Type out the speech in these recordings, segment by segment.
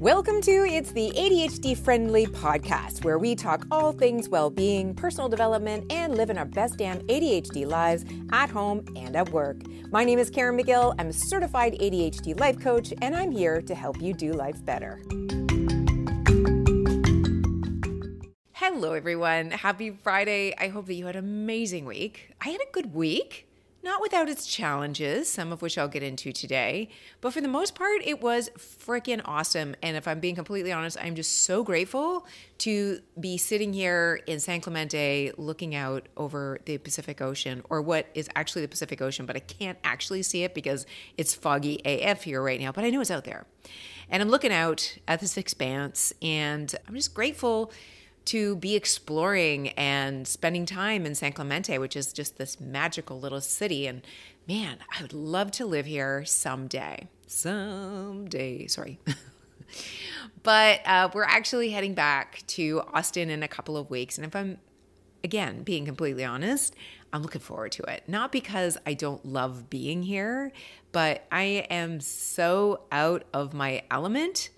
Welcome to It's the ADHD Friendly Podcast, where we talk all things well being, personal development, and living our best damn ADHD lives at home and at work. My name is Caren Magill. I'm a certified ADHD life coach, and I'm here to help you do life better. Hello, everyone. Happy Friday. I hope that you had an amazing week. I had a good week not without its challenges, some of which I'll get into today. But for the most part, it was freaking awesome. And if I'm being completely honest, I'm just so grateful to be sitting here in San Clemente looking out over the Pacific Ocean, or what is actually the Pacific Ocean, but I can't actually see it because it's foggy AF here right now, but I know it's out there. And I'm looking out at this expanse, and I'm just grateful to be exploring and spending time in San Clemente, which is just this magical little city. And man, I would love to live here someday. Someday, sorry. but uh, we're actually heading back to Austin in a couple of weeks. And if I'm, again, being completely honest, I'm looking forward to it. Not because I don't love being here, but I am so out of my element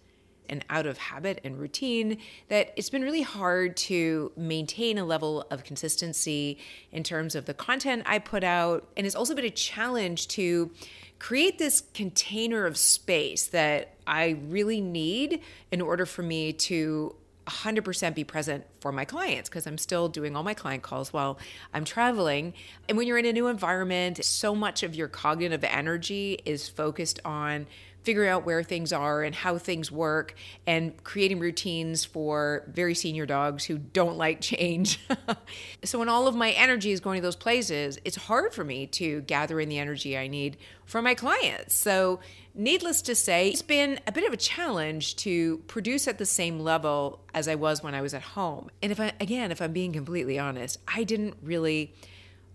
and out of habit and routine that it's been really hard to maintain a level of consistency in terms of the content I put out. And it's also been a challenge to create this container of space that I really need in order for me to 100% be present for my clients because I'm still doing all my client calls while I'm traveling. And when you're in a new environment, so much of your cognitive energy is focused on figuring out where things are and how things work and creating routines for very senior dogs who don't like change. so when all of my energy is going to those places, it's hard for me to gather in the energy I need for my clients. So needless to say, it's been a bit of a challenge to produce at the same level as I was when I was at home. And if I again, if I'm being completely honest, I didn't really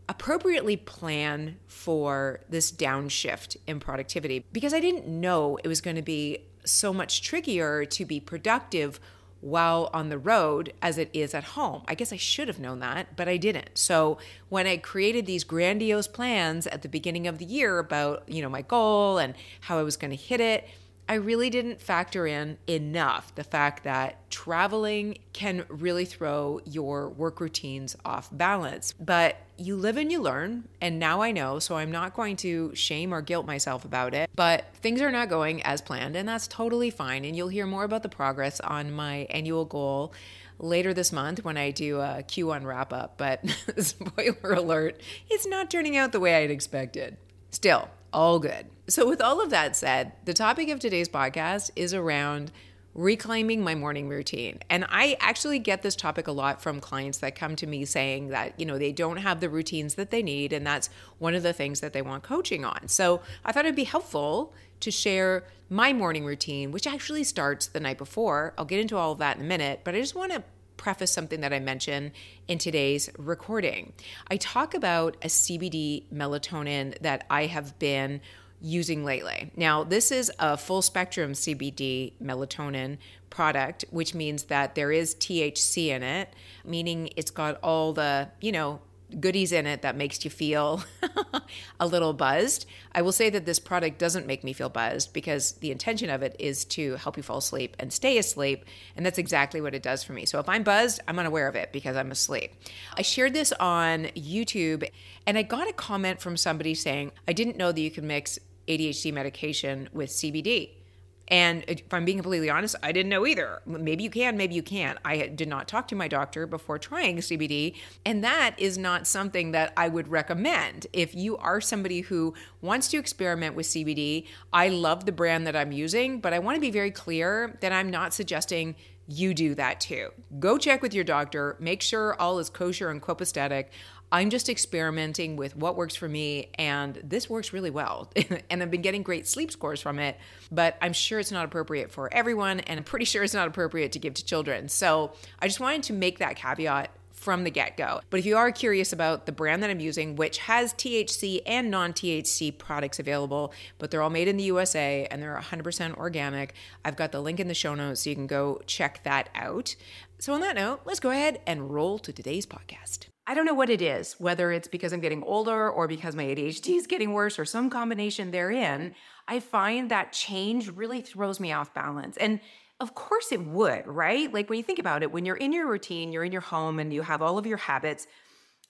appropriately plan for this downshift in productivity because I didn't know it was going to be so much trickier to be productive while on the road as it is at home. I guess I should have known that, but I didn't. So when I created these grandiose plans at the beginning of the year about, you know, my goal and how I was going to hit it, I really didn't factor in enough the fact that traveling can really throw your work routines off balance. But you live and you learn, and now I know, so I'm not going to shame or guilt myself about it. But things are not going as planned, and that's totally fine. And you'll hear more about the progress on my annual goal later this month when I do a Q1 wrap up. But spoiler alert, it's not turning out the way I'd expected. Still, all good. So, with all of that said, the topic of today's podcast is around reclaiming my morning routine. And I actually get this topic a lot from clients that come to me saying that, you know, they don't have the routines that they need. And that's one of the things that they want coaching on. So I thought it'd be helpful to share my morning routine, which actually starts the night before. I'll get into all of that in a minute, but I just want to preface something that I mentioned in today's recording. I talk about a CBD melatonin that I have been using lately. Now, this is a full spectrum CBD melatonin product, which means that there is THC in it, meaning it's got all the, you know, goodies in it that makes you feel a little buzzed. I will say that this product doesn't make me feel buzzed because the intention of it is to help you fall asleep and stay asleep. And that's exactly what it does for me. So if I'm buzzed, I'm unaware of it because I'm asleep. I shared this on YouTube and I got a comment from somebody saying, I didn't know that you could mix ADHD medication with CBD. And if I'm being completely honest, I didn't know either. Maybe you can, maybe you can't. I did not talk to my doctor before trying CBD. And that is not something that I would recommend. If you are somebody who wants to experiment with CBD, I love the brand that I'm using, but I want to be very clear that I'm not suggesting you do that too. Go check with your doctor, make sure all is kosher and copacetic. I'm just experimenting with what works for me, and this works really well. and I've been getting great sleep scores from it, but I'm sure it's not appropriate for everyone, and I'm pretty sure it's not appropriate to give to children. So I just wanted to make that caveat from the get go. But if you are curious about the brand that I'm using, which has THC and non THC products available, but they're all made in the USA and they're 100% organic, I've got the link in the show notes so you can go check that out. So, on that note, let's go ahead and roll to today's podcast. I don't know what it is, whether it's because I'm getting older or because my ADHD is getting worse or some combination therein. I find that change really throws me off balance. And Of course it would, right? Like when you think about it, when you're in your routine, you're in your home and you have all of your habits,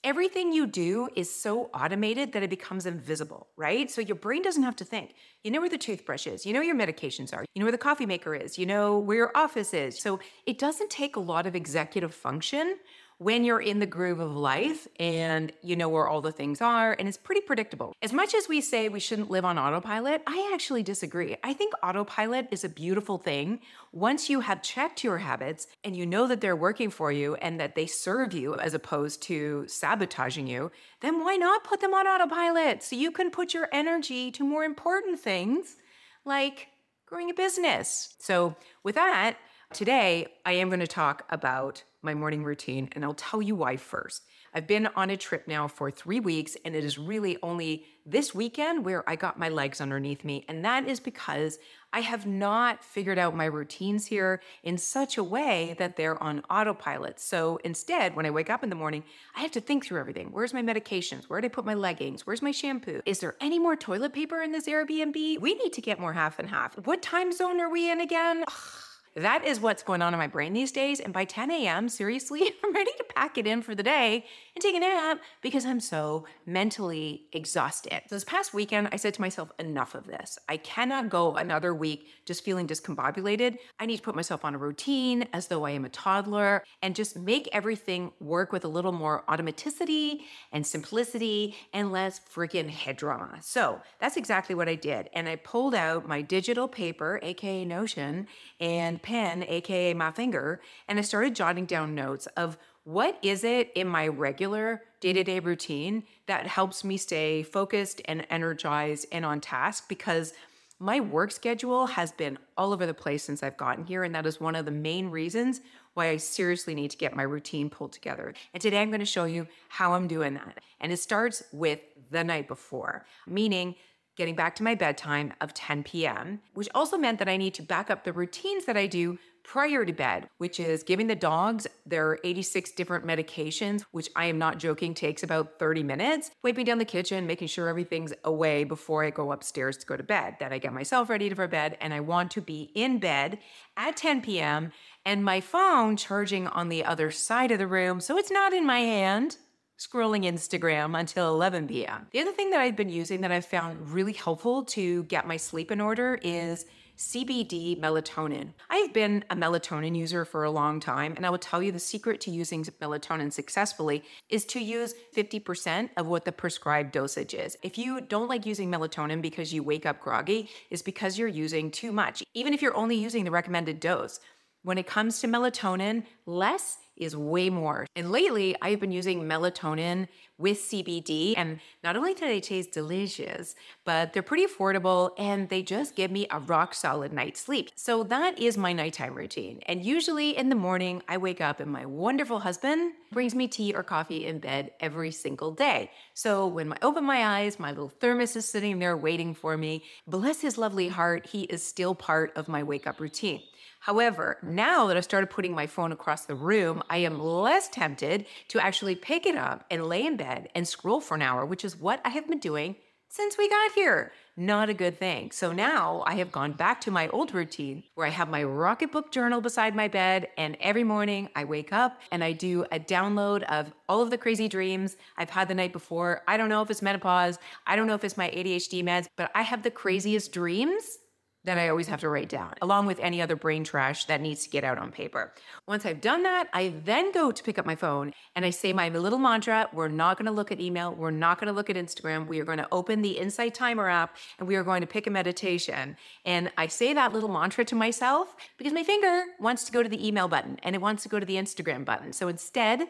everything you do is so automated that it becomes invisible, right? So your brain doesn't have to think. You know where the toothbrush is, you know where your medications are, you know where the coffee maker is, you know where your office is. So it doesn't take a lot of executive function when you're in the groove of life and you know where all the things are and it's pretty predictable. As much as we say we shouldn't live on autopilot, I actually disagree. I think autopilot is a beautiful thing once you have checked your habits and you know that they're working for you and that they serve you as opposed to sabotaging you, then why not put them on autopilot so you can put your energy to more important things like growing a business. So, with that, today I am going to talk about my morning routine, and I'll tell you why first. I've been on a trip now for three weeks, and it is really only this weekend where I got my legs underneath me. And that is because I have not figured out my routines here in such a way that they're on autopilot. So instead, when I wake up in the morning, I have to think through everything. Where's my medications? Where did I put my leggings? Where's my shampoo? Is there any more toilet paper in this Airbnb? We need to get more half and half. What time zone are we in again? Ugh. That is what's going on in my brain these days. And by 10 a.m., seriously, I'm ready to pack it in for the day and take a nap because I'm so mentally exhausted. So this past weekend, I said to myself, enough of this. I cannot go another week just feeling discombobulated. I need to put myself on a routine as though I am a toddler and just make everything work with a little more automaticity and simplicity and less freaking head drama. So that's exactly what I did. And I pulled out my digital paper, aka Notion, and pen, aka my finger, and I started jotting down notes of what is it in my regular day to day routine that helps me stay focused and energized and on task? Because my work schedule has been all over the place since I've gotten here. And that is one of the main reasons why I seriously need to get my routine pulled together. And today I'm going to show you how I'm doing that. And it starts with the night before, meaning getting back to my bedtime of 10 p.m., which also meant that I need to back up the routines that I do prior to bed, which is giving the dogs their 86 different medications, which I am not joking takes about 30 minutes, wiping down the kitchen, making sure everything's away before I go upstairs to go to bed. Then I get myself ready for bed and I want to be in bed at 10 p.m. and my phone charging on the other side of the room so it's not in my hand scrolling Instagram until 11 p.m. The other thing that I've been using that I've found really helpful to get my sleep in order is CBD melatonin. I've been a melatonin user for a long time, and I will tell you the secret to using melatonin successfully is to use 50% of what the prescribed dosage is. If you don't like using melatonin because you wake up groggy, is because you're using too much, even if you're only using the recommended dose. When it comes to melatonin, less is way more. And lately, I've been using melatonin with CBD, and not only do they taste delicious, but they're pretty affordable and they just give me a rock solid night's sleep. So that is my nighttime routine. And usually in the morning, I wake up and my wonderful husband brings me tea or coffee in bed every single day. So when I open my eyes, my little thermos is sitting there waiting for me. Bless his lovely heart, he is still part of my wake up routine. However, now that I've started putting my phone across the room, I am less tempted to actually pick it up and lay in bed and scroll for an hour, which is what I have been doing since we got here. Not a good thing. So now I have gone back to my old routine where I have my Rocketbook journal beside my bed, and every morning I wake up and I do a download of all of the crazy dreams I've had the night before. I don't know if it's menopause, I don't know if it's my ADHD meds, but I have the craziest dreams that I always have to write down, along with any other brain trash that needs to get out on paper. Once I've done that, I then go to pick up my phone and I say my little mantra we're not gonna look at email, we're not gonna look at Instagram, we are gonna open the Insight Timer app and we are going to pick a meditation. And I say that little mantra to myself because my finger wants to go to the email button and it wants to go to the Instagram button. So instead,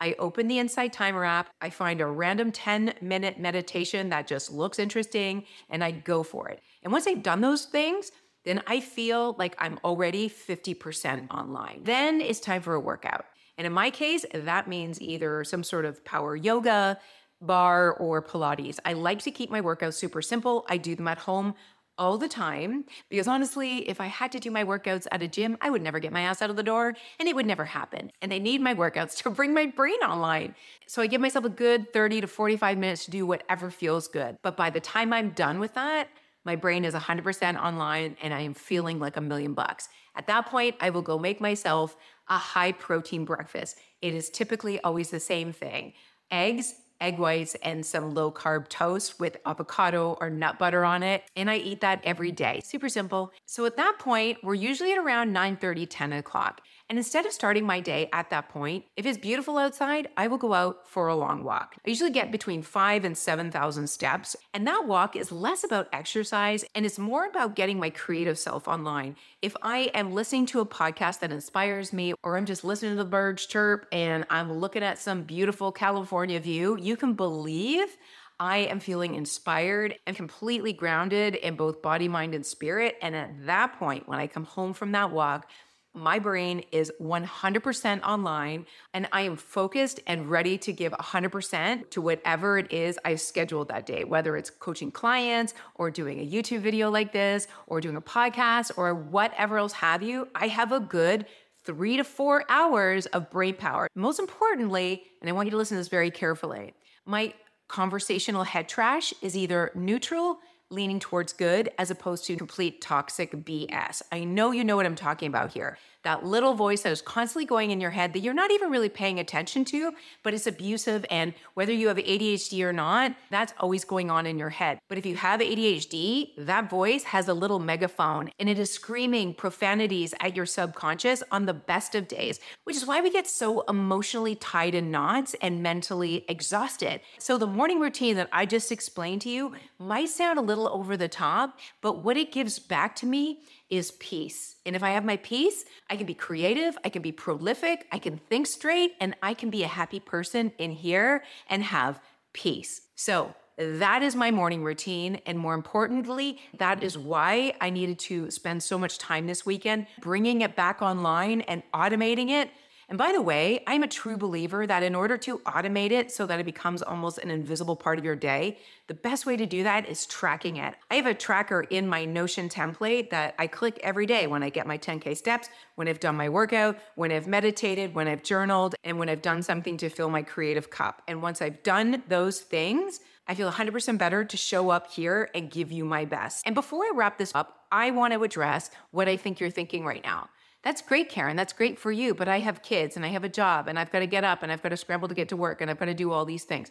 I open the Insight Timer app, I find a random 10 minute meditation that just looks interesting, and I go for it. And once I've done those things, then I feel like I'm already 50% online. Then it's time for a workout. And in my case, that means either some sort of power yoga, barre, or Pilates. I like to keep my workouts super simple. I do them at home all the time because honestly, if I had to do my workouts at a gym, I would never get my ass out of the door and it would never happen. And I need my workouts to bring my brain online. So I give myself a good 30 to 45 minutes to do whatever feels good. But by the time I'm done with that, My brain is 100% online and I am feeling like a million bucks. At that point, I will go make myself a high protein breakfast. It is typically always the same thing eggs, egg whites, and some low carb toast with avocado or nut butter on it. And I eat that every day. Super simple. So at that point, we're usually at around 9 30, 10 o'clock. And instead of starting my day at that point, if it's beautiful outside, I will go out for a long walk. I usually get between five and 7,000 steps. And that walk is less about exercise and it's more about getting my creative self online. If I am listening to a podcast that inspires me, or I'm just listening to the birds chirp and I'm looking at some beautiful California view, you can believe I am feeling inspired and completely grounded in both body, mind, and spirit. And at that point, when I come home from that walk, my brain is 100% online and I am focused and ready to give 100% to whatever it is I've scheduled that day, whether it's coaching clients or doing a YouTube video like this or doing a podcast or whatever else have you. I have a good three to four hours of brain power. Most importantly, and I want you to listen to this very carefully, my conversational head trash is either neutral leaning towards good as opposed to complete toxic BS. I know you know what I'm talking about here that little voice that is constantly going in your head that you're not even really paying attention to, but it's abusive. And whether you have ADHD or not, that's always going on in your head. But if you have ADHD, that voice has a little megaphone and it is screaming profanities at your subconscious on the best of days, which is why we get so emotionally tied in knots and mentally exhausted. So the morning routine that I just explained to you might sound a little over the top, but what it gives back to me is peace. And if I have my peace, I can be creative, I can be prolific, I can think straight, and I can be a happy person in here and have peace. So, that is my morning routine. And more importantly, that is why I needed to spend so much time this weekend bringing it back online and automating it and by the way, I'm a true believer that in order to automate it so that it becomes almost an invisible part of your day, the best way to do that is tracking it. I have a tracker in my Notion template that I click every day when I get my 10K steps, when I've done my workout, when I've meditated, when I've journaled, and when I've done something to fill my creative cup. And once I've done those things, I feel 100% better to show up here and give you my best. And before I wrap this up, I want to address what I think you're thinking right now. That's great, Caren. That's great for you. But I have kids and I have a job and I've got to get up and I've got to scramble to get to work and I've got to do all these things.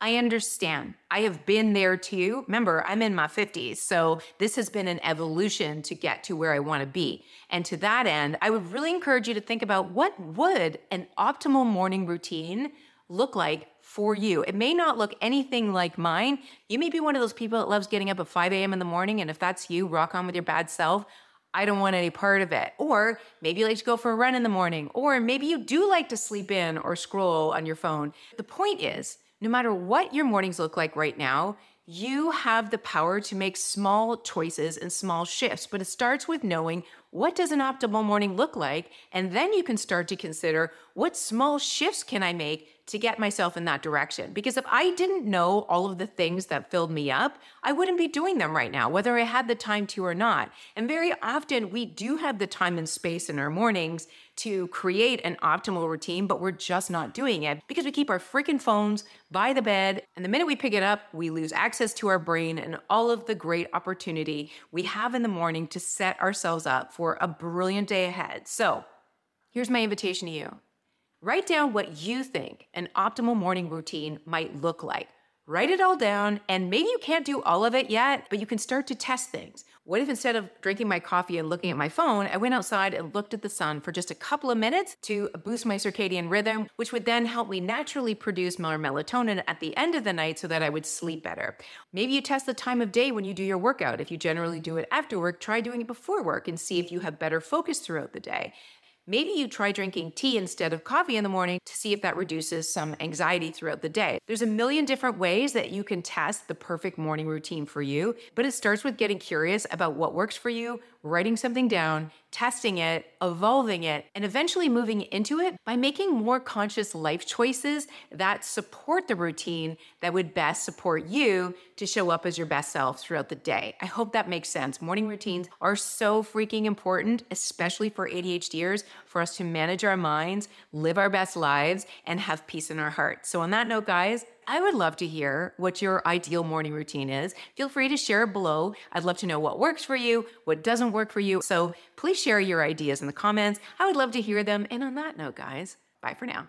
I understand. I have been there too. Remember, I'm in my 50s. So this has been an evolution to get to where I want to be. And to that end, I would really encourage you to think about what would an optimal morning routine look like for you. It may not look anything like mine. You may be one of those people that loves getting up at 5 a.m. in the morning. And if that's you, rock on with your bad self. I don't want any part of it. Or maybe you like to go for a run in the morning, or maybe you do like to sleep in or scroll on your phone. The point is, no matter what your mornings look like right now, you have the power to make small choices and small shifts, but it starts with knowing what does an optimal morning look like and then you can start to consider what small shifts can I make to get myself in that direction. Because if I didn't know all of the things that filled me up, I wouldn't be doing them right now, whether I had the time to or not. And very often we do have the time and space in our mornings to create an optimal routine, but we're just not doing it because we keep our freaking phones by the bed. And the minute we pick it up, we lose access to our brain and all of the great opportunity we have in the morning to set ourselves up for a brilliant day ahead. So here's my invitation to you Write down what you think an optimal morning routine might look like. Write it all down, and maybe you can't do all of it yet, but you can start to test things. What if instead of drinking my coffee and looking at my phone, I went outside and looked at the sun for just a couple of minutes to boost my circadian rhythm, which would then help me naturally produce more melatonin at the end of the night so that I would sleep better? Maybe you test the time of day when you do your workout. If you generally do it after work, try doing it before work and see if you have better focus throughout the day. Maybe you try drinking tea instead of coffee in the morning to see if that reduces some anxiety throughout the day. There's a million different ways that you can test the perfect morning routine for you, but it starts with getting curious about what works for you, writing something down, testing it, evolving it, and eventually moving into it by making more conscious life choices that support the routine that would best support you to show up as your best self throughout the day. I hope that makes sense. Morning routines are so freaking important, especially for ADHDers, for us to manage our minds, live our best lives, and have peace in our hearts. So, on that note, guys, I would love to hear what your ideal morning routine is. Feel free to share below. I'd love to know what works for you, what doesn't work for you. So please share your ideas in the comments. I would love to hear them. And on that note, guys, bye for now.